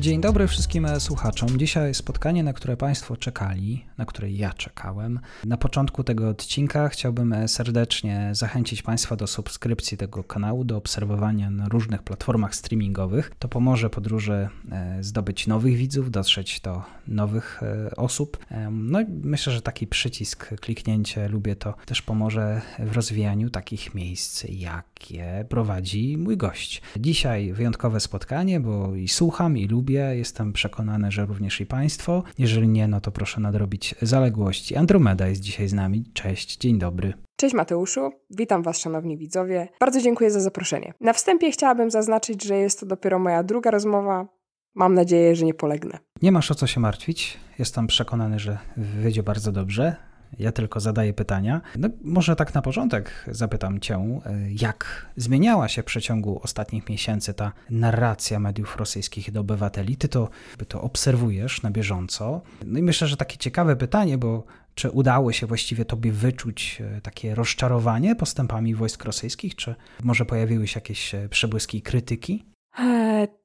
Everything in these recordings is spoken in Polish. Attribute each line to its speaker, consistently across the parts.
Speaker 1: Dzień dobry wszystkim słuchaczom. Dzisiaj spotkanie, na które Państwo czekali, na które ja czekałem. Na początku tego odcinka chciałbym serdecznie zachęcić Państwa do subskrypcji tego kanału, do obserwowania na różnych platformach streamingowych. To pomoże podróży e, zdobyć nowych widzów, dotrzeć do nowych e, osób. No i myślę, że taki przycisk, kliknięcie lubię to też pomoże w rozwijaniu takich miejsc, jakie prowadzi mój gość. Dzisiaj wyjątkowe spotkanie, bo i słucham, i lubię lubię, jestem przekonany, że również i Państwo. Jeżeli nie, no to proszę nadrobić zaległości. Andromeda jest dzisiaj z nami. Cześć, dzień dobry.
Speaker 2: Cześć Mateuszu, witam Was szanowni widzowie. Bardzo dziękuję za zaproszenie. Na wstępie chciałabym zaznaczyć, że jest to dopiero moja druga rozmowa. Mam nadzieję, że nie polegnę.
Speaker 1: Nie masz o co się martwić. Jestem przekonany, że wyjdzie bardzo dobrze. Ja tylko zadaję pytania. No, może tak na początek zapytam Cię, e, jak zmieniała się w przeciągu ostatnich miesięcy ta narracja mediów rosyjskich do obywateli? Ty to, to obserwujesz na bieżąco. No i myślę, że takie ciekawe pytanie, bo czy udało się właściwie Tobie wyczuć e, takie rozczarowanie postępami wojsk rosyjskich, czy może pojawiły się jakieś e, przebłyski krytyki?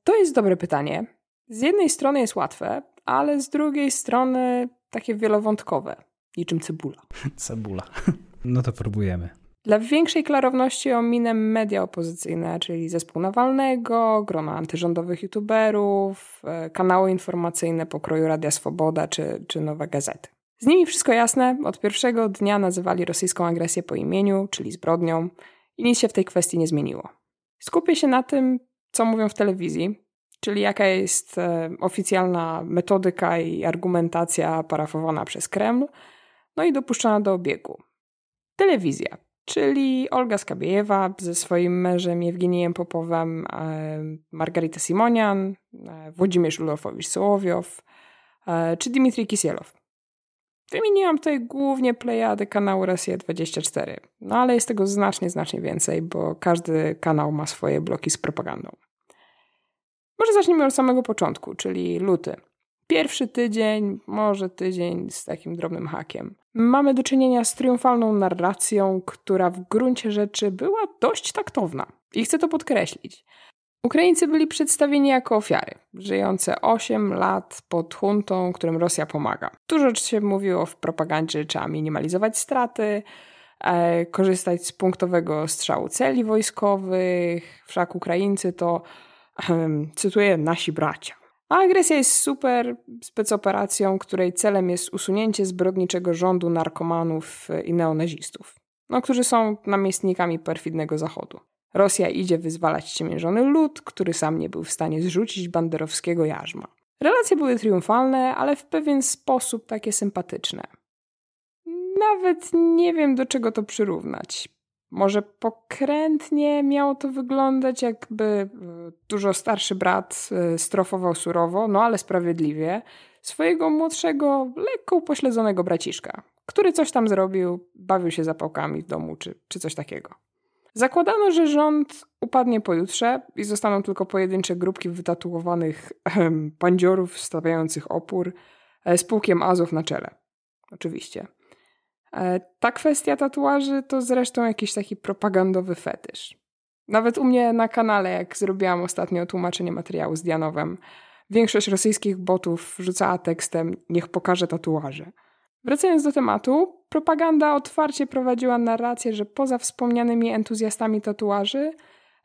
Speaker 2: To jest dobre pytanie. Z jednej strony jest łatwe, ale z drugiej strony takie wielowątkowe niczym cebula.
Speaker 1: Cebula. No to próbujemy.
Speaker 2: Dla większej klarowności ominę media opozycyjne, czyli zespół Nawalnego, grona antyrządowych youtuberów, e, kanały informacyjne pokroju Radia Swoboda czy, czy Nowe Gazety. Z nimi wszystko jasne, od pierwszego dnia nazywali rosyjską agresję po imieniu, czyli zbrodnią i nic się w tej kwestii nie zmieniło. Skupię się na tym, co mówią w telewizji, czyli jaka jest e, oficjalna metodyka i argumentacja parafowana przez Kreml – no i dopuszczona do obiegu. Telewizja, czyli Olga Skabiejewa ze swoim mężem Jewgenijem Popowem, e, Margarita Simonian, e, Włodzimierz Ulofowicz-Sołowiow e, czy Dmitrij Kisielow. Wymieniłam tutaj głównie plejady kanału Rosja 24, no ale jest tego znacznie, znacznie więcej, bo każdy kanał ma swoje bloki z propagandą. Może zacznijmy od samego początku, czyli luty. Pierwszy tydzień, może tydzień z takim drobnym hakiem. Mamy do czynienia z triumfalną narracją, która w gruncie rzeczy była dość taktowna. I chcę to podkreślić. Ukraińcy byli przedstawieni jako ofiary, żyjące 8 lat pod huntą, którym Rosja pomaga. Dużo się mówiło w propagandzie, trzeba minimalizować straty, e, korzystać z punktowego strzału celi wojskowych, wszak Ukraińcy to, e, cytuję, nasi bracia. A agresja jest super specoperacją, której celem jest usunięcie zbrodniczego rządu narkomanów i neonazistów, no, którzy są namiestnikami perfidnego Zachodu. Rosja idzie wyzwalać ciemiężony lud, który sam nie był w stanie zrzucić banderowskiego jarzma. Relacje były triumfalne, ale w pewien sposób takie sympatyczne. Nawet nie wiem, do czego to przyrównać. Może pokrętnie miało to wyglądać, jakby e, dużo starszy brat e, strofował surowo, no ale sprawiedliwie, swojego młodszego, lekko upośledzonego braciszka, który coś tam zrobił, bawił się zapałkami w domu czy, czy coś takiego. Zakładano, że rząd upadnie pojutrze i zostaną tylko pojedyncze grupki wytatuowanych pandziorów stawiających opór e, z pułkiem Azów na czele. Oczywiście. E, ta kwestia tatuaży to zresztą jakiś taki propagandowy fetysz. Nawet u mnie na kanale, jak zrobiłam ostatnio tłumaczenie materiału z Dianowem, większość rosyjskich botów rzucała tekstem niech pokaże tatuaże. Wracając do tematu, propaganda otwarcie prowadziła narrację, że poza wspomnianymi entuzjastami tatuaży,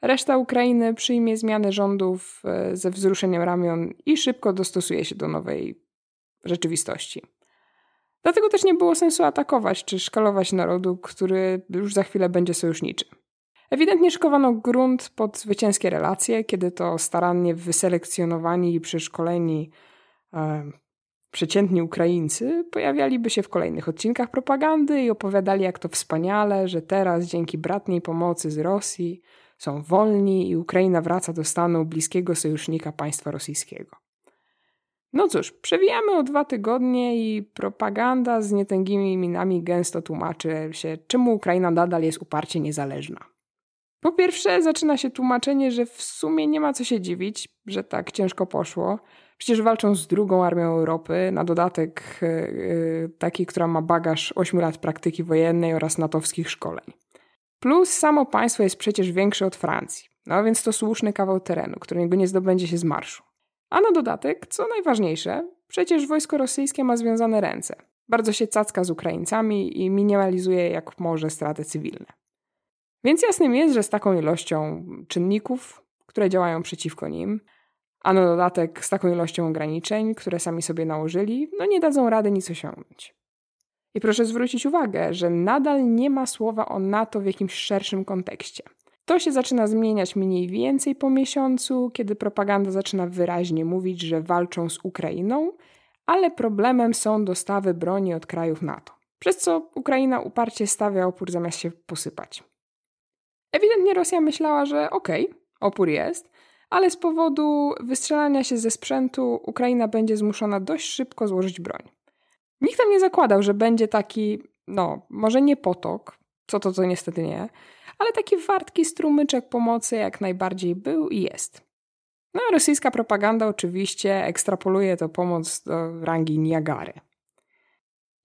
Speaker 2: reszta Ukrainy przyjmie zmianę rządów e, ze wzruszeniem ramion i szybko dostosuje się do nowej rzeczywistości. Dlatego też nie było sensu atakować czy szkalować narodu, który już za chwilę będzie sojuszniczy. Ewidentnie szykowano grunt pod zwycięskie relacje, kiedy to starannie wyselekcjonowani i przeszkoleni e, przeciętni Ukraińcy pojawialiby się w kolejnych odcinkach propagandy i opowiadali, jak to wspaniale, że teraz dzięki bratniej pomocy z Rosji są wolni i Ukraina wraca do stanu bliskiego sojusznika państwa rosyjskiego. No cóż, przewijamy o dwa tygodnie i propaganda z nietęgimi minami gęsto tłumaczy się, czemu Ukraina nadal jest uparcie niezależna. Po pierwsze, zaczyna się tłumaczenie, że w sumie nie ma co się dziwić, że tak ciężko poszło. Przecież walczą z drugą armią Europy, na dodatek yy, takiej, która ma bagaż 8 lat praktyki wojennej oraz natowskich szkoleń. Plus samo państwo jest przecież większe od Francji, no więc to słuszny kawał terenu, którego nie zdobędzie się z marszu. A na dodatek, co najważniejsze, przecież wojsko rosyjskie ma związane ręce. Bardzo się cacka z Ukraińcami i minimalizuje jak może straty cywilne. Więc jasnym jest, że z taką ilością czynników, które działają przeciwko nim, a na dodatek z taką ilością ograniczeń, które sami sobie nałożyli, no nie dadzą rady nic osiągnąć. I proszę zwrócić uwagę, że nadal nie ma słowa o NATO w jakimś szerszym kontekście. To się zaczyna zmieniać mniej więcej po miesiącu, kiedy propaganda zaczyna wyraźnie mówić, że walczą z Ukrainą, ale problemem są dostawy broni od krajów NATO, przez co Ukraina uparcie stawia opór zamiast się posypać. Ewidentnie Rosja myślała, że okej, okay, opór jest, ale z powodu wystrzelania się ze sprzętu Ukraina będzie zmuszona dość szybko złożyć broń. Nikt tam nie zakładał, że będzie taki, no, może nie potok, co to, to niestety nie, ale taki wartki strumyczek pomocy jak najbardziej był i jest. No a rosyjska propaganda oczywiście ekstrapoluje tę pomoc do rangi Niagary.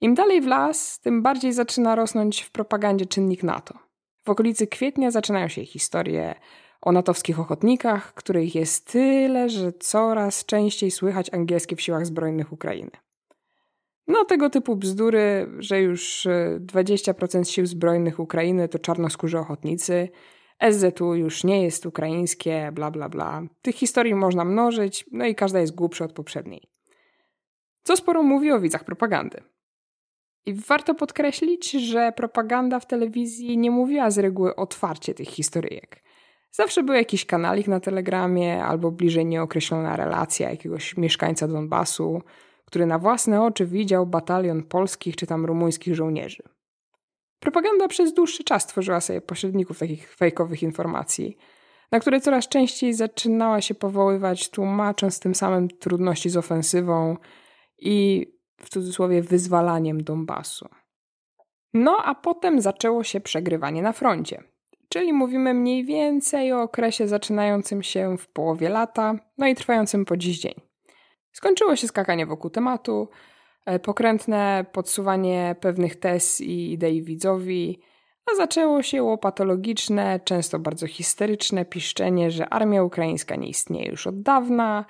Speaker 2: Im dalej w las, tym bardziej zaczyna rosnąć w propagandzie czynnik NATO. W okolicy kwietnia zaczynają się historie o natowskich ochotnikach, których jest tyle, że coraz częściej słychać angielskie w siłach zbrojnych Ukrainy. No, tego typu bzdury, że już 20% e, sił zbrojnych Ukrainy to czarnoskórzy ochotnicy, SZU już nie jest ukraińskie, bla bla bla. Tych historii można mnożyć, no i każda jest głupsza od poprzedniej. Co sporo mówi o widzach propagandy. I warto podkreślić, że propaganda w telewizji nie mówiła z reguły otwarcie tych historyjek. Zawsze był jakiś kanalik na telegramie albo bliżej nieokreślona relacja jakiegoś mieszkańca Donbasu, który na własne oczy widział batalion polskich czy tam rumuńskich żołnierzy. Propaganda przez dłuższy czas tworzyła sobie pośredników takich fejkowych informacji, na które coraz częściej zaczynała się powoływać, tłumacząc tym samym trudności z ofensywą i w cudzysłowie wyzwalaniem Donbasu. No a potem zaczęło się przegrywanie na froncie, czyli mówimy mniej więcej o okresie zaczynającym się w połowie lata, no i trwającym po dziś dzień. Skończyło się skakanie wokół tematu, e, pokrętne podsuwanie pewnych tez i idei widzowi, a zaczęło się łopatologiczne, często bardzo histeryczne piszczenie, że armia ukraińska nie istnieje już od dawna,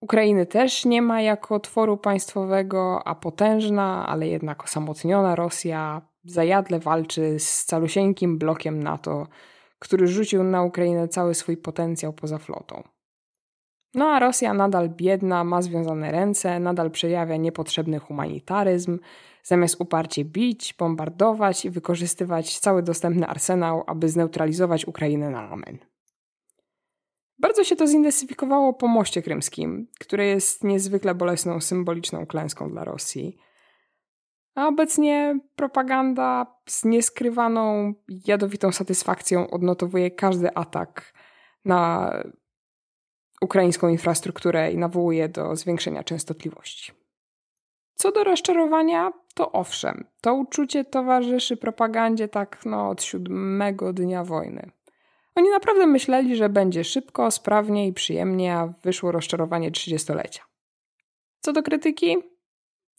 Speaker 2: Ukrainy też nie ma jako otworu państwowego, a potężna, ale jednak osamotniona Rosja zajadle walczy z calusieńkim blokiem NATO, który rzucił na Ukrainę cały swój potencjał poza flotą. No a Rosja nadal biedna, ma związane ręce, nadal przejawia niepotrzebny humanitaryzm, zamiast uparcie bić, bombardować i wykorzystywać cały dostępny arsenał, aby zneutralizować Ukrainę na amen. Bardzo się to zintensyfikowało po moście krymskim, które jest niezwykle bolesną, symboliczną klęską dla Rosji. A obecnie propaganda z nieskrywaną, jadowitą satysfakcją odnotowuje każdy atak na ukraińską infrastrukturę i nawołuje do zwiększenia częstotliwości. Co do rozczarowania, to owszem, to uczucie towarzyszy propagandzie tak no, od siódmego dnia wojny. Oni naprawdę myśleli, że będzie szybko, sprawnie i przyjemnie, a wyszło rozczarowanie trzydziestolecia. Co do krytyki,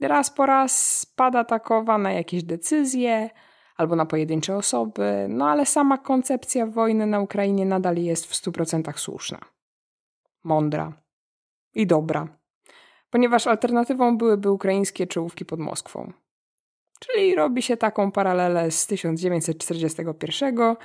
Speaker 2: raz po raz spada takowa na jakieś decyzje albo na pojedyncze osoby, no ale sama koncepcja wojny na Ukrainie nadal jest w 100% słuszna mądra i dobra, ponieważ alternatywą byłyby ukraińskie czołówki pod Moskwą. Czyli robi się taką paralelę z 1941,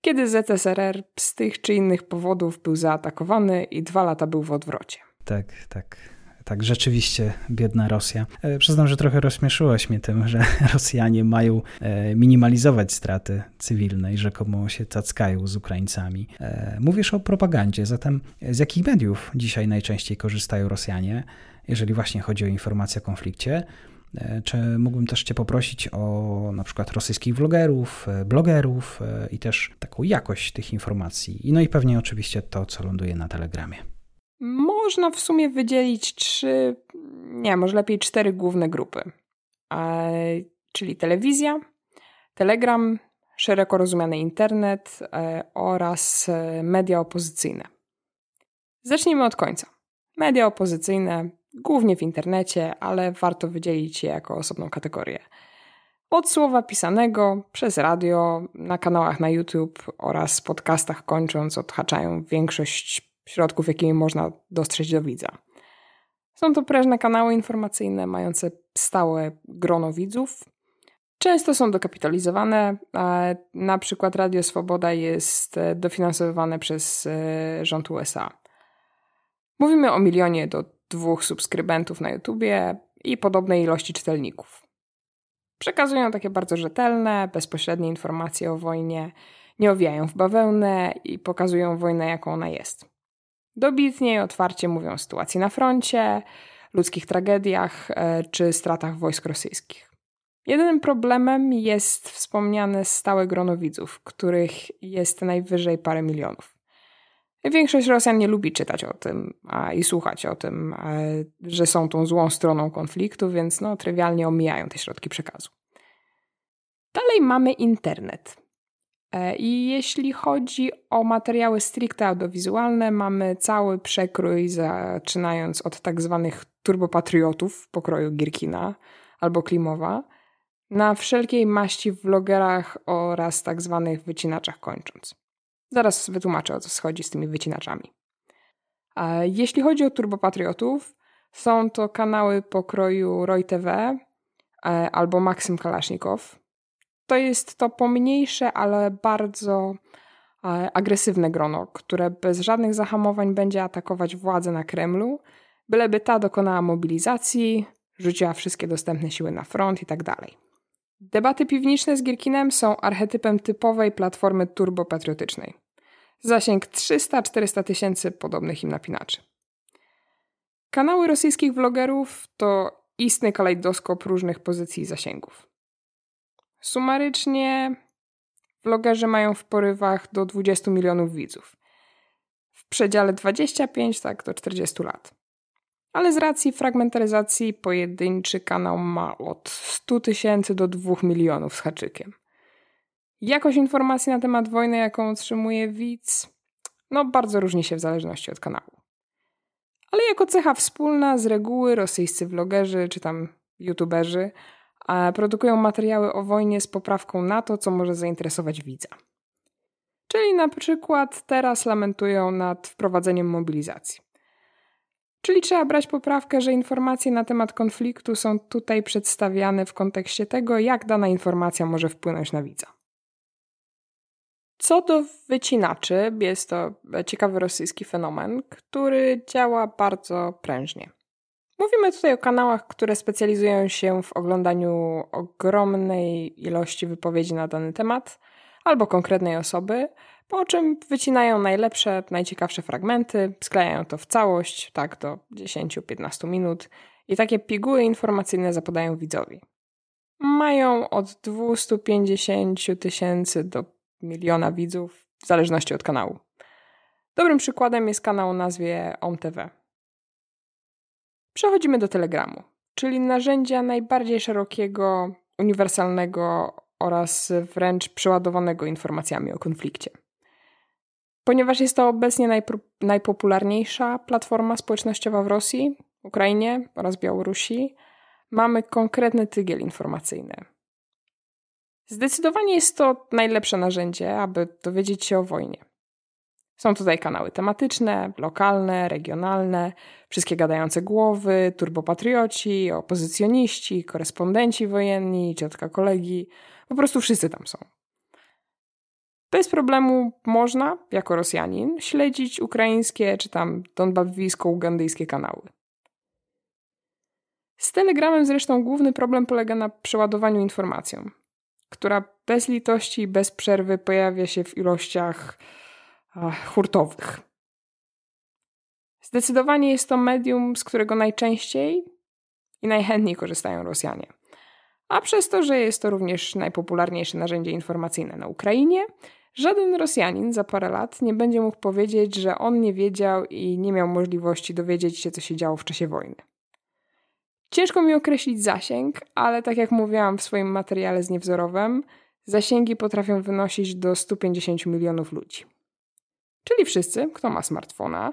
Speaker 2: kiedy ZSRR z tych czy innych powodów był zaatakowany i dwa lata był w odwrocie.
Speaker 1: Tak, tak. Tak, rzeczywiście biedna Rosja. E, przyznam, że trochę rozśmieszyłaś mnie tym, że Rosjanie mają e, minimalizować straty cywilne i rzekomo się cackają z Ukraińcami. E, mówisz o propagandzie, zatem z jakich mediów dzisiaj najczęściej korzystają Rosjanie, jeżeli właśnie chodzi o informacje o konflikcie? Czy mógłbym też Cię poprosić o na przykład rosyjskich vlogerów, blogerów i też taką jakość tych informacji? No i pewnie oczywiście to, co ląduje na Telegramie.
Speaker 2: Można w sumie wydzielić trzy, nie, może lepiej cztery główne grupy. E, czyli telewizja, telegram, szeroko rozumiany internet e, oraz e, media opozycyjne. Zacznijmy od końca. Media opozycyjne, głównie w internecie, ale warto wydzielić je jako osobną kategorię. Od słowa pisanego, przez radio, na kanałach na YouTube oraz podcastach kończąc odhaczają większość środków, jakimi można dostrzec do widza. Są to prężne kanały informacyjne mające stałe grono widzów. Często są dokapitalizowane, na przykład Radio Swoboda jest e, dofinansowywane przez e, rząd USA. Mówimy o milionie do dwóch subskrybentów na YouTubie i podobnej ilości czytelników. Przekazują takie bardzo rzetelne, bezpośrednie informacje o wojnie, nie owijają w bawełnę i pokazują wojnę, jaką ona jest. Dobitnie i otwarcie mówią o sytuacji na froncie, ludzkich tragediach e, czy stratach wojsk rosyjskich. Jedynym problemem jest wspomniane stałe grono widzów, których jest najwyżej parę milionów. Większość Rosjan nie lubi czytać o tym a, i słuchać o tym, a, e, że są tą złą stroną konfliktu, więc no, trywialnie omijają te środki przekazu. Dalej mamy internet. E, I jeśli chodzi o materiały stricte audiowizualne, mamy cały przekrój, zaczynając od tak zwanych turbopatriotów pokroju Girkina albo Klimowa, na wszelkiej maści vlogerach oraz tak zwanych wycinaczach kończąc. Zaraz wytłumaczę, o co schodzi z tymi wycinaczami. A jeśli chodzi o turbopatriotów, są to kanały pokroju Roy TV e, albo Maksym Kalasznikow, to jest to pomniejsze, ale bardzo e, agresywne grono, które bez żadnych zahamowań będzie atakować władzę na Kremlu, byleby ta dokonała mobilizacji, rzuciła wszystkie dostępne siły na front itd. Tak Debaty piwniczne z Gierkinem są archetypem typowej platformy turbopatriotycznej. Zasięg 300-400 tysięcy podobnych im napinaczy. Kanały rosyjskich vlogerów to istny kalejdoskop różnych pozycji i zasięgów. Sumarycznie vlogerzy mają w porywach do 20 milionów widzów. W przedziale 25 tak do 40 lat. Ale z racji fragmentaryzacji pojedynczy kanał ma od 100 tysięcy do 2 milionów z haczykiem. Jakość informacji na temat wojny, jaką otrzymuje widz, no bardzo różni się w zależności od kanału. Ale jako cecha wspólna z reguły rosyjscy vlogerzy czy tam youtuberzy produkują materiały o wojnie z poprawką na to, co może zainteresować widza. Czyli na przykład teraz lamentują nad wprowadzeniem mobilizacji. Czyli trzeba brać poprawkę, że informacje na temat konfliktu są tutaj przedstawiane w kontekście tego, jak dana informacja może wpłynąć na widza. Co do wycinaczy, jest to ciekawy rosyjski fenomen, który działa bardzo prężnie. Mówimy tutaj o kanałach, które specjalizują się w oglądaniu ogromnej ilości wypowiedzi na dany temat albo konkretnej osoby, po czym wycinają najlepsze, najciekawsze fragmenty, sklejają to w całość, tak do 10-15 minut i takie piguły informacyjne zapadają widzowi. Mają od 250 tysięcy do miliona widzów, w zależności od kanału. Dobrym przykładem jest kanał o nazwie OMTV. Przechodzimy do Telegramu, czyli narzędzia najbardziej szerokiego, uniwersalnego oraz wręcz przeładowanego informacjami o konflikcie. Ponieważ jest to obecnie najpopularniejsza platforma społecznościowa w Rosji, Ukrainie oraz Białorusi, mamy konkretny tygiel informacyjny. Zdecydowanie jest to najlepsze narzędzie, aby dowiedzieć się o wojnie. Są tutaj kanały tematyczne, lokalne, regionalne, wszystkie gadające głowy, turbopatrioci, opozycjoniści, korespondenci wojenni, ciotka kolegi. Po prostu wszyscy tam są. Bez problemu można, jako Rosjanin, śledzić ukraińskie czy tam donbawisko-ugandyjskie kanały. Z Telegramem zresztą główny problem polega na przeładowaniu informacją, która bez litości i bez przerwy pojawia się w ilościach hurtowych. Zdecydowanie jest to medium, z którego najczęściej i najchętniej korzystają Rosjanie. A przez to, że jest to również najpopularniejsze narzędzie informacyjne na Ukrainie, żaden Rosjanin za parę lat nie będzie mógł powiedzieć, że on nie wiedział i nie miał możliwości dowiedzieć się, co się działo w czasie wojny. Ciężko mi określić zasięg, ale tak jak mówiłam w swoim materiale z niewzorowym, zasięgi potrafią wynosić do 150 milionów ludzi czyli wszyscy, kto ma smartfona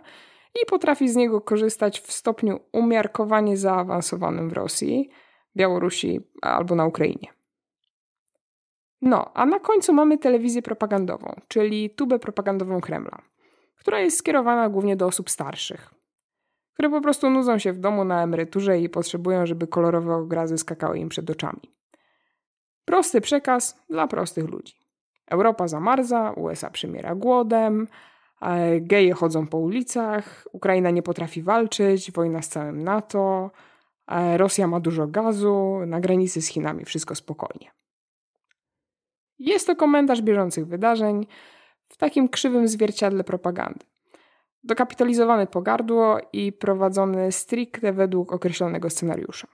Speaker 2: i potrafi z niego korzystać w stopniu umiarkowanie zaawansowanym w Rosji, Białorusi albo na Ukrainie. No, a na końcu mamy telewizję propagandową, czyli tubę propagandową Kremla, która jest skierowana głównie do osób starszych, które po prostu nudzą się w domu na emeryturze i potrzebują, żeby kolorowe obrazy skakały im przed oczami. Prosty przekaz dla prostych ludzi. Europa zamarza, USA przymiera głodem, geje chodzą po ulicach, Ukraina nie potrafi walczyć, wojna z całym NATO, Rosja ma dużo gazu, na granicy z Chinami wszystko spokojnie. Jest to komentarz bieżących wydarzeń w takim krzywym zwierciadle propagandy. Dokapitalizowany po gardło i prowadzony stricte według określonego scenariusza.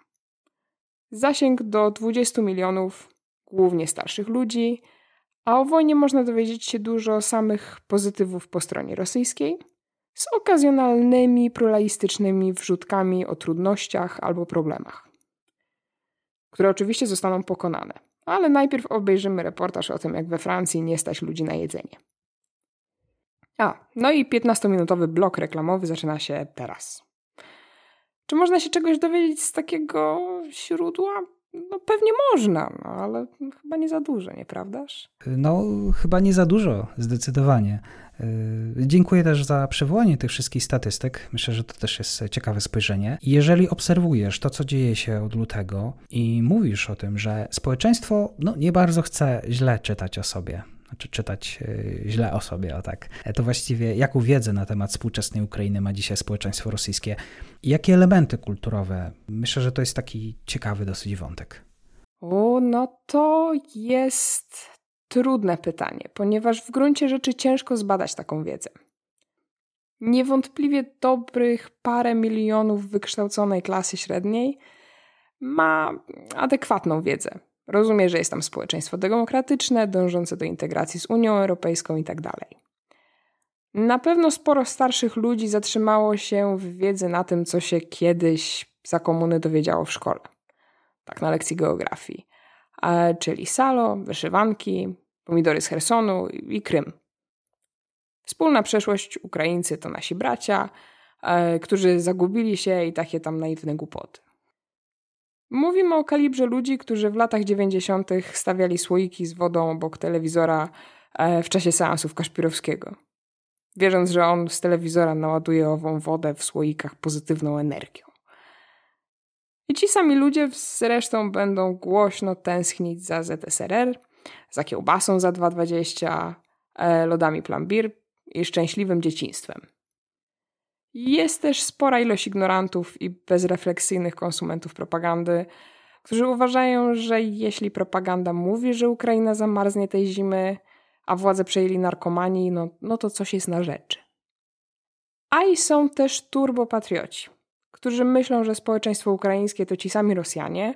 Speaker 2: Zasięg do 20 milionów, głównie starszych ludzi, a o wojnie można dowiedzieć się dużo samych pozytywów po stronie rosyjskiej, z okazjonalnymi prolaistycznymi wrzutkami o trudnościach albo problemach, które oczywiście zostaną pokonane. Ale najpierw obejrzymy reportaż o tym, jak we Francji nie stać ludzi na jedzenie. A, no i 15-minutowy blok reklamowy zaczyna się teraz. Czy można się czegoś dowiedzieć z takiego źródła? No pewnie można, no, ale chyba nie za dużo, nieprawdaż?
Speaker 1: No chyba nie za dużo, zdecydowanie. Yy, dziękuję też za przywołanie tych wszystkich statystyk. Myślę, że to też jest ciekawe spojrzenie. Jeżeli obserwujesz to, co dzieje się od lutego i mówisz o tym, że społeczeństwo no, nie bardzo chce źle czytać o sobie, znaczy czytać yy, źle o sobie, o tak. To właściwie jaką wiedzę na temat współczesnej Ukrainy ma dzisiaj społeczeństwo rosyjskie? Jakie elementy kulturowe? Myślę, że to jest taki ciekawy dosyć wątek.
Speaker 2: O, no to jest trudne pytanie, ponieważ w gruncie rzeczy ciężko zbadać taką wiedzę. Niewątpliwie dobrych parę milionów wykształconej klasy średniej ma adekwatną wiedzę. Rozumie, że jest tam społeczeństwo demokratyczne, dążące do integracji z Unią Europejską itd. Tak na pewno sporo starszych ludzi zatrzymało się w wiedzy na tym, co się kiedyś za komuny dowiedziało w szkole. Tak na lekcji geografii. czyli salo, wyszywanki, pomidory z Hersonu i Krym. Wspólna przeszłość Ukraińcy to nasi bracia, e, którzy zagubili się i takie tam naiwne głupoty. Mówimy o kalibrze ludzi, którzy w latach 90. stawiali słoiki z wodą obok telewizora e, w czasie seansów Kaszpirowskiego, wierząc, że on z telewizora naładuje ową wodę w słoikach pozytywną energią. I ci sami ludzie zresztą będą głośno tęsknić za ZSRR, za kiełbasą za 2,20, e, lodami plambir i szczęśliwym dzieciństwem. Jest też spora ilość ignorantów i bezrefleksyjnych konsumentów propagandy, którzy uważają, że jeśli propaganda mówi, że Ukraina zamarznie tej zimy, a władze przejęli narkomanii, no, no to coś jest na rzeczy. A i są też turbopatrioci, którzy myślą, że społeczeństwo ukraińskie to ci sami Rosjanie,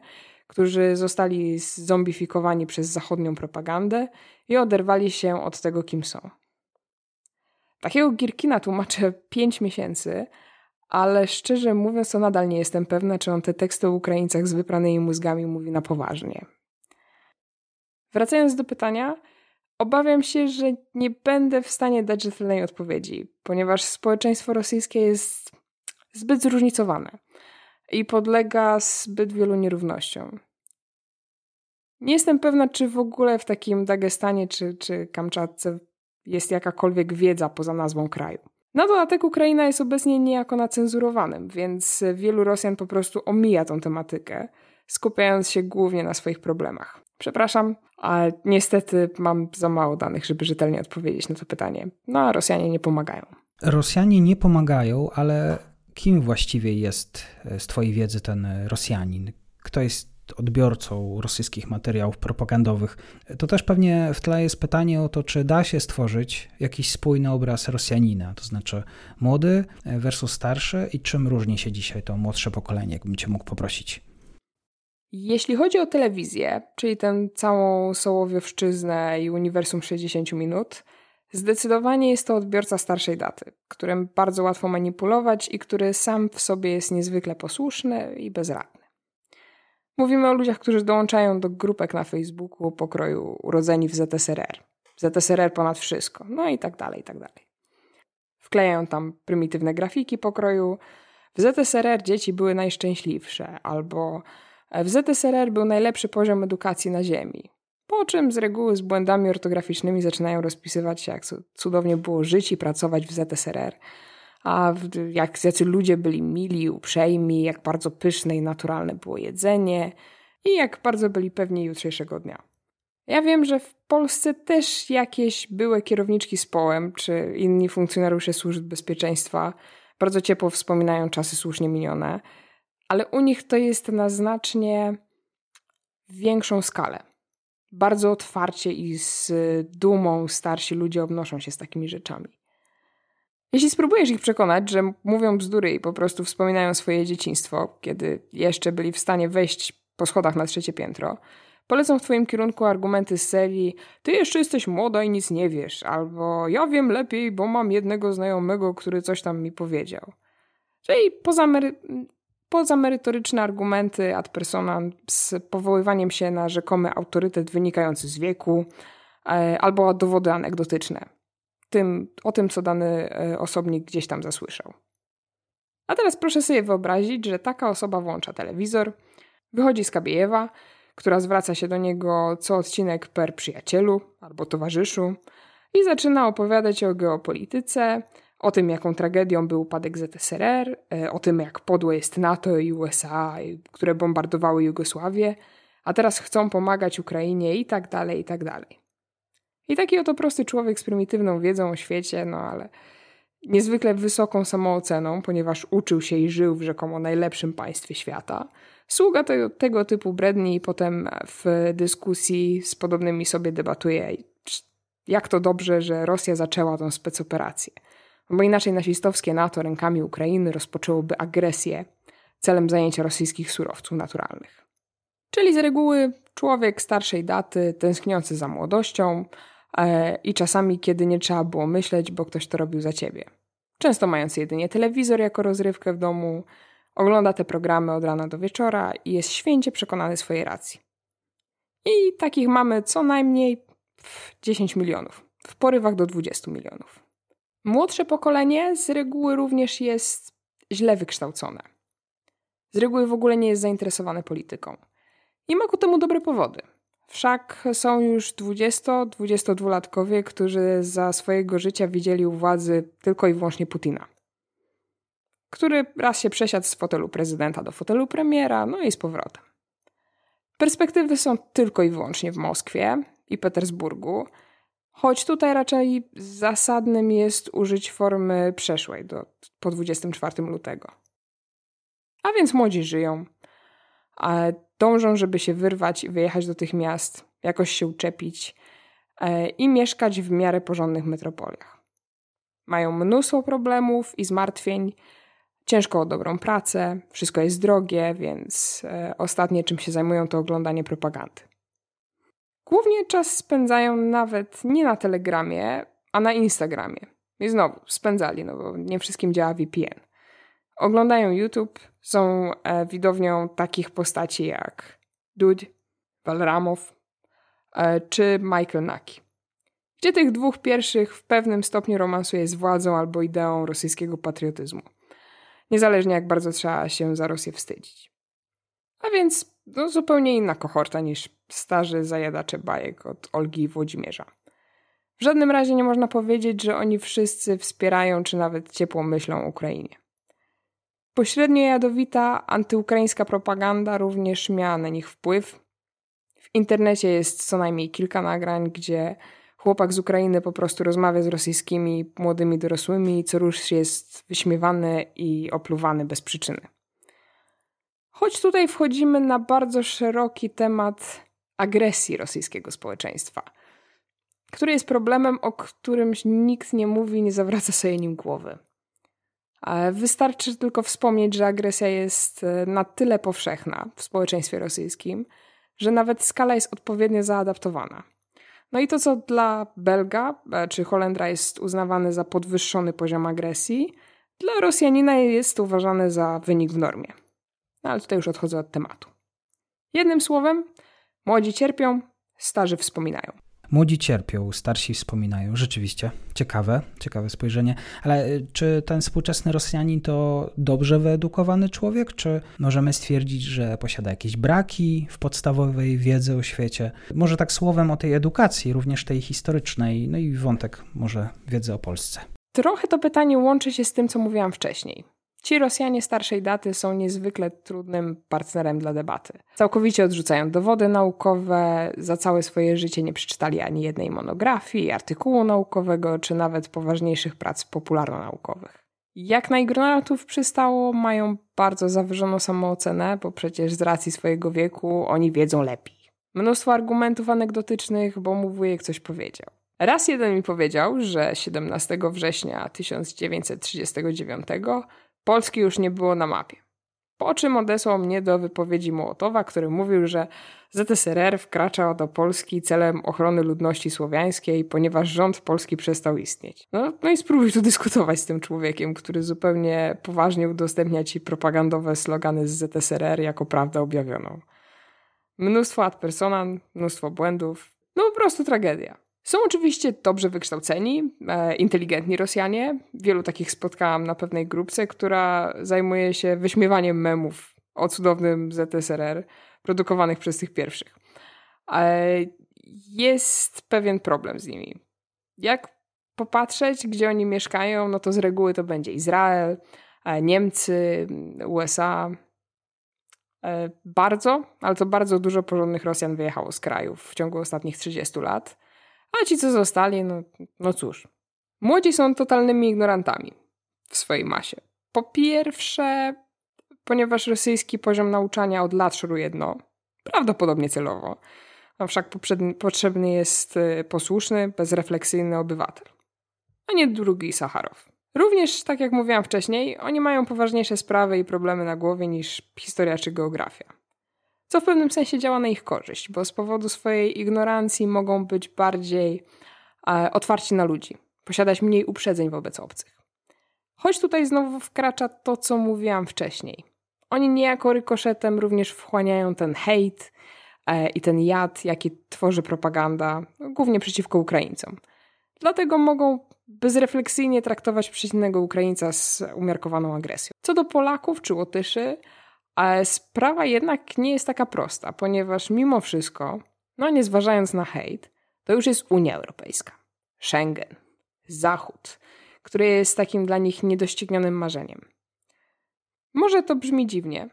Speaker 2: którzy zostali zombifikowani przez zachodnią propagandę i oderwali się od tego, kim są. Takiego Girkina tłumaczę 5 miesięcy, ale szczerze mówiąc, to nadal nie jestem pewna, czy on te teksty o Ukraińcach z wypranymi mózgami mówi na poważnie. Wracając do pytania, obawiam się, że nie będę w stanie dać rzetelnej odpowiedzi, ponieważ społeczeństwo rosyjskie jest zbyt zróżnicowane i podlega zbyt wielu nierównościom. Nie jestem pewna, czy w ogóle w takim Dagestanie czy, czy Kamczatce jest jakakolwiek wiedza poza nazwą kraju. Na dodatek Ukraina jest obecnie niejako na cenzurowanym, więc wielu Rosjan po prostu omija tą tematykę, skupiając się głównie na swoich problemach. Przepraszam, ale niestety mam za mało danych, żeby rzetelnie odpowiedzieć na to pytanie. No a Rosjanie nie pomagają.
Speaker 1: Rosjanie nie pomagają, ale kim właściwie jest e, z Twojej wiedzy ten Rosjanin? Kto jest odbiorcą rosyjskich materiałów propagandowych? To też pewnie w tle jest pytanie o to, czy da się stworzyć jakiś spójny obraz Rosjanina, to znaczy młody versus starszy i czym różni się dzisiaj to młodsze pokolenie, jakbym Cię mógł poprosić.
Speaker 2: Jeśli chodzi o telewizję, czyli tę całą Sołowiowszczyznę i uniwersum 60 minut, Zdecydowanie jest to odbiorca starszej daty, którym bardzo łatwo manipulować i który sam w sobie jest niezwykle posłuszny i bezradny. Mówimy o ludziach, którzy dołączają do grupek na Facebooku pokroju urodzeni w ZSRR. ZSRR ponad wszystko, no i tak dalej, i tak dalej. Wklejają tam prymitywne grafiki pokroju. W ZSRR dzieci były najszczęśliwsze, albo w ZSRR był najlepszy poziom edukacji na Ziemi. Po czym z reguły z błędami ortograficznymi zaczynają rozpisywać się, jak cudownie było żyć i pracować w ZSRR. A jak jacy ludzie byli mili, uprzejmi, jak bardzo pyszne i naturalne było jedzenie i jak bardzo byli pewni jutrzejszego dnia. Ja wiem, że w Polsce też jakieś były kierowniczki z połem, czy inni funkcjonariusze służb bezpieczeństwa bardzo ciepło wspominają czasy słusznie minione, ale u nich to jest na znacznie większą skalę. Bardzo otwarcie i z dumą starsi ludzie obnoszą się z takimi rzeczami. Jeśli spróbujesz ich przekonać, że mówią bzdury i po prostu wspominają swoje dzieciństwo, kiedy jeszcze byli w stanie wejść po schodach na trzecie piętro, polecą w twoim kierunku argumenty z serii ty jeszcze jesteś młoda i nic nie wiesz, albo ja wiem lepiej, bo mam jednego znajomego, który coś tam mi powiedział. Czyli poza, mery poza merytoryczne argumenty ad personam z powoływaniem się na rzekomy autorytet wynikający z wieku, e, albo dowody anegdotyczne tym, o tym, co dany e, osobnik gdzieś tam zasłyszał. A teraz proszę sobie wyobrazić, że taka osoba włącza telewizor, wychodzi z Kabiejewa, która zwraca się do niego co odcinek per przyjacielu albo towarzyszu i zaczyna opowiadać o geopolityce, o tym, jaką tragedią był upadek ZSRR, e, o tym, jak podłe jest NATO i USA, które bombardowały Jugosławię, a teraz chcą pomagać Ukrainie i tak dalej, i tak dalej. I taki oto prosty człowiek z prymitywną wiedzą o świecie, no ale niezwykle wysoką samooceną, ponieważ uczył się i żył w rzekomo najlepszym państwie świata. Sługa tego, tego typu bredni i potem w dyskusji z podobnymi sobie debatuje, jak to dobrze, że Rosja zaczęła tą specoperację. Bo inaczej nasistowskie NATO rękami Ukrainy rozpoczęłoby agresję celem zajęcia rosyjskich surowców naturalnych. Czyli z reguły człowiek starszej daty, tęskniący za młodością, i czasami, kiedy nie trzeba było myśleć, bo ktoś to robił za ciebie. Często mając jedynie telewizor jako rozrywkę w domu, ogląda te programy od rana do wieczora i jest święcie przekonany swojej racji. I takich mamy co najmniej 10 milionów, w porywach do 20 milionów. Młodsze pokolenie z reguły również jest źle wykształcone. Z reguły w ogóle nie jest zainteresowane polityką. I ma ku temu dobre powody. Wszak są już 20-22-latkowie, którzy za swojego życia widzieli u władzy tylko i wyłącznie Putina. Który raz się przesiadł z fotelu prezydenta do fotelu premiera, no i z powrotem. Perspektywy są tylko i wyłącznie w Moskwie i Petersburgu, choć tutaj raczej zasadnym jest użyć formy przeszłej do, po 24 lutego. A więc młodzi żyją, dążą, żeby się wyrwać i wyjechać do tych miast, jakoś się uczepić e, i mieszkać w miarę porządnych metropoliach. Mają mnóstwo problemów i zmartwień, ciężko o dobrą pracę, wszystko jest drogie, więc e, ostatnie czym się zajmują to oglądanie propagandy. Głównie czas spędzają nawet nie na Telegramie, a na Instagramie. I znowu spędzali, no bo nie wszystkim działa VPN. Oglądają YouTube, są e, widownią takich postaci jak Dud, Walramow e, czy Michael Naki. Gdzie tych dwóch pierwszych w pewnym stopniu romansuje z władzą albo ideą rosyjskiego patriotyzmu. Niezależnie jak bardzo trzeba się za Rosję wstydzić. A więc no, zupełnie inna kohorta niż starzy zajadacze bajek od Olgi i Włodzimierza. W żadnym razie nie można powiedzieć, że oni wszyscy wspierają czy nawet ciepło myślą Ukrainie. Pośrednio jadowita antyukraińska propaganda również miała na nich wpływ. W internecie jest co najmniej kilka nagrań, gdzie chłopak z Ukrainy po prostu rozmawia z rosyjskimi młodymi dorosłymi, co rusz jest wyśmiewany i opluwany bez przyczyny. Choć tutaj wchodzimy na bardzo szeroki temat agresji rosyjskiego społeczeństwa, który jest problemem, o którym nikt nie mówi, nie zawraca sobie nim głowy. Wystarczy tylko wspomnieć, że agresja jest e, na tyle powszechna w społeczeństwie rosyjskim, że nawet skala jest odpowiednio zaadaptowana. No i to, co dla Belga e, czy Holendra jest uznawane za podwyższony poziom agresji, dla Rosjanina jest uważane za wynik w normie. No ale tutaj już odchodzę od tematu. Jednym słowem, młodzi cierpią, starzy wspominają.
Speaker 1: Młodzi cierpią, starsi wspominają. Rzeczywiście, ciekawe, ciekawe spojrzenie. Ale y, czy ten współczesny Rosjanin to dobrze wyedukowany człowiek, czy możemy stwierdzić, że posiada jakieś braki w podstawowej wiedzy o świecie? Może tak słowem o tej edukacji, również tej historycznej, no i wątek może wiedzy o Polsce.
Speaker 2: Trochę to pytanie łączy się z tym, co mówiłam wcześniej. Ci Rosjanie starszej daty są niezwykle trudnym partnerem dla debaty. Całkowicie odrzucają dowody naukowe, za całe swoje życie nie przeczytali ani jednej monografii, artykułu naukowego, czy nawet poważniejszych prac popularno-naukowych. Jak na ignorantów przystało, mają bardzo zawyżoną samoocenę, bo przecież z racji swojego wieku oni wiedzą lepiej. Mnóstwo argumentów anegdotycznych, bo mu wujek coś powiedział. Raz jeden mi powiedział, że 17 września 1939 Polski już nie było na mapie. Po czym odesłał mnie do wypowiedzi Mołotowa, który mówił, że ZSRR wkracza do Polski celem ochrony ludności słowiańskiej, ponieważ rząd polski przestał istnieć. No, no i spróbuj tu dyskutować z tym człowiekiem, który zupełnia poważnie udostępnia ci propagandowe slogany z ZSRR jako prawdę objawioną. Mnóstwo ad personam, mnóstwo błędów, no po prostu tragedia. Są oczywiście dobrze wykształceni, e, inteligentni Rosjanie. Wielu takich spotkałam na pewnej grupce, która zajmuje się wyśmiewaniem memów o cudownym ZSRR produkowanych przez tych pierwszych. E, jest pewien problem z nimi. Jak popatrzeć, gdzie oni mieszkają, no to z reguły to będzie Izrael, e, Niemcy, USA. Bardzo, ale to bardzo dużo porządnych Rosjan wyjechało z krajów w ciągu ostatnich 30 lat. A ci, co zostali, no, no cóż. Młodzi są totalnymi ignorantami w swojej masie. Po pierwsze, ponieważ rosyjski poziom nauczania od lat szoruje dno, prawdopodobnie celowo, a wszak potrzebny jest y, posłuszny, bezrefleksyjny obywatel, a nie drugi Sacharow. Również, tak jak mówiłam wcześniej, oni mają poważniejsze sprawy i problemy na głowie niż historia czy geografia co w pewnym sensie działa na ich korzyść, bo z powodu swojej ignorancji mogą być bardziej e, otwarci na ludzi, posiadać mniej uprzedzeń wobec obcych. Choć tutaj znowu wkracza to, co mówiłam wcześniej. Oni niejako rykoszetem również wchłaniają ten hejt e, i ten jad, jaki tworzy propaganda, głównie przeciwko Ukraińcom. Dlatego mogą bezrefleksyjnie traktować przeciwnego Ukraińca z umiarkowaną agresją. Co do Polaków czy Łotyszy, ale sprawa jednak nie jest taka prosta, ponieważ mimo wszystko, no nie zważając na hejt, to już jest Unia Europejska, Schengen, Zachód, który jest takim dla nich niedoścignionym marzeniem. Może to brzmi dziwnie,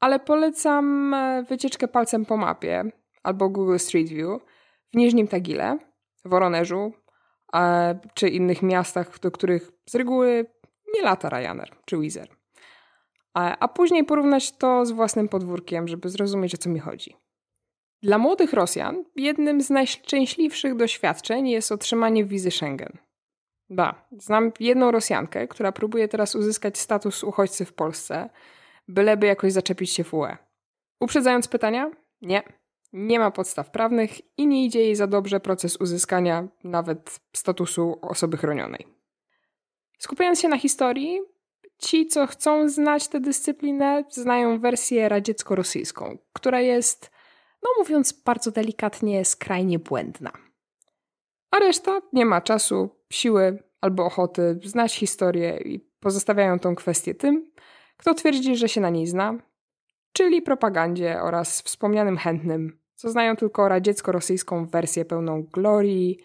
Speaker 2: ale polecam e, wycieczkę palcem po mapie albo Google Street View w Niżnim Tagile, Woronerzu czy innych miastach, do których z reguły nie lata Ryanair czy Wizz a później porównać to z własnym podwórkiem, żeby zrozumieć o co mi chodzi. Dla młodych Rosjan jednym z najszczęśliwszych doświadczeń jest otrzymanie wizy Schengen. Ba, znam jedną Rosjankę, która próbuje teraz uzyskać status uchodźcy w Polsce, byleby jakoś zaczepić się w UE. Uprzedzając pytania? Nie. Nie ma podstaw prawnych i nie idzie jej za dobrze proces uzyskania nawet statusu osoby chronionej. Skupiając się na historii, Ci, co chcą znać tę dyscyplinę, znają wersję radziecko-rosyjską, która jest, no mówiąc bardzo delikatnie, skrajnie błędna. A reszta nie ma czasu, siły albo ochoty znać historię i pozostawiają tą kwestię tym, kto twierdzi, że się na niej zna, czyli propagandzie oraz wspomnianym chętnym, co znają tylko radziecko-rosyjską wersję pełną glorii,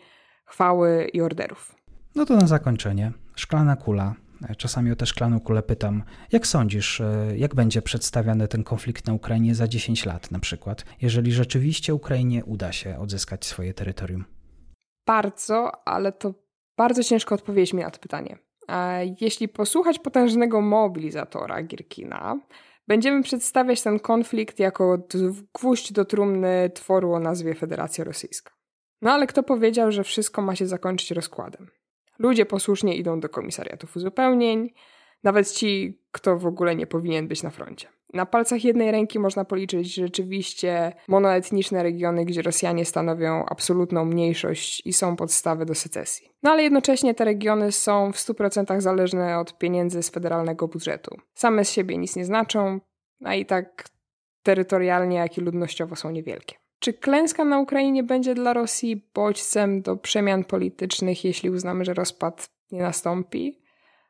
Speaker 2: chwały i orderów.
Speaker 1: No to na zakończenie. Szklana kula Czasami o tę szklaną kulę pytam, jak sądzisz, e, jak będzie przedstawiany ten konflikt na Ukrainie za 10 lat na przykład, jeżeli rzeczywiście Ukrainie uda się odzyskać swoje terytorium?
Speaker 2: Bardzo, ale to bardzo ciężko odpowiedzieć mi na to pytanie. Jeśli posłuchać potężnego mobilizatora Girkina, będziemy przedstawiać ten konflikt jako gwóźdź do trumny tworu o nazwie Federacja Rosyjska. No ale kto powiedział, że wszystko ma się zakończyć rozkładem? Ludzie posłusznie idą do komisariatów uzupełnień, nawet ci, kto w ogóle nie powinien być na froncie. Na palcach jednej ręki można policzyć rzeczywiście monoetniczne regiony, gdzie Rosjanie stanowią absolutną mniejszość i są podstawy do secesji. No ale jednocześnie te regiony są w 100% zależne od pieniędzy z federalnego budżetu. Same z siebie nic nie znaczą, a i tak terytorialnie, jak i ludnościowo są niewielkie. Czy klęska na Ukrainie będzie dla Rosji bodźcem do przemian politycznych, jeśli uznamy, że rozpad nie nastąpi?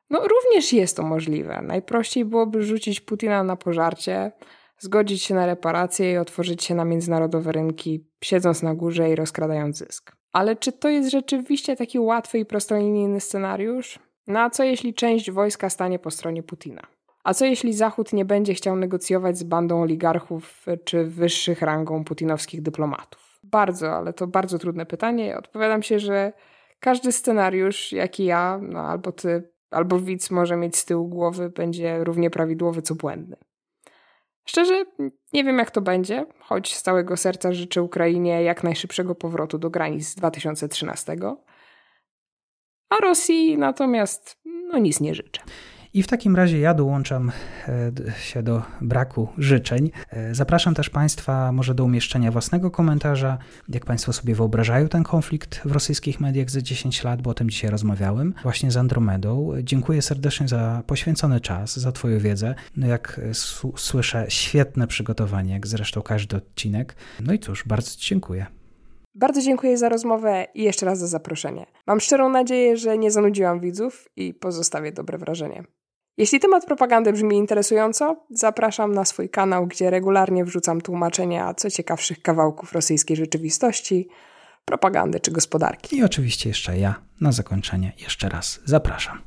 Speaker 2: No, również jest to możliwe. Najprościej byłoby rzucić Putina na pożarcie, zgodzić się na reparacje i otworzyć się na międzynarodowe rynki, siedząc na górze i rozkradając zysk. Ale czy to jest rzeczywiście taki łatwy i prostolinijny scenariusz? No co jeśli część wojska stanie po stronie Putina? A co jeśli Zachód nie będzie chciał negocjować z bandą oligarchów czy wyższych rangą putinowskich dyplomatów? Bardzo, ale to bardzo trudne pytanie. Odpowiadam się, że każdy scenariusz, jaki ja, no albo ty, albo widz może mieć z tyłu głowy, będzie równie prawidłowy co błędny. Szczerze, nie wiem jak to będzie, choć z całego serca życzę Ukrainie jak najszybszego powrotu do granic z 2013. A Rosji natomiast no nic nie życzę.
Speaker 1: I w takim razie ja dołączam e, się do braku życzeń. E, zapraszam też Państwa może do umieszczenia własnego komentarza, jak Państwo sobie wyobrażają ten konflikt w rosyjskich mediach za 10 lat, bo o tym dzisiaj rozmawiałem, właśnie z Andromedą. Dziękuję serdecznie za poświęcony czas, za Twoją wiedzę. No jak słyszę, świetne przygotowanie, jak zresztą każdy odcinek. No i cóż, bardzo Ci dziękuję.
Speaker 2: Bardzo dziękuję za rozmowę i jeszcze raz za zaproszenie. Mam szczerą nadzieję, że nie zanudziłam widzów i pozostawię dobre wrażenie. Jeśli temat propagandy brzmi interesująco, zapraszam na swój kanał, gdzie regularnie wrzucam tłumaczenia co ciekawszych kawałków rosyjskiej rzeczywistości, propagandy czy gospodarki.
Speaker 1: I oczywiście jeszcze ja na zakończenie jeszcze raz zapraszam.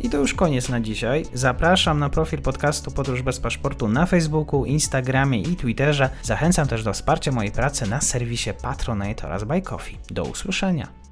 Speaker 1: I to już koniec na dzisiaj. Zapraszam na profil podcastu Podróż bez paszportu na Facebooku, Instagramie i Twitterze. Zachęcam też do wsparcia mojej pracy na serwisie Patronite oraz Buy Coffee. Do usłyszenia.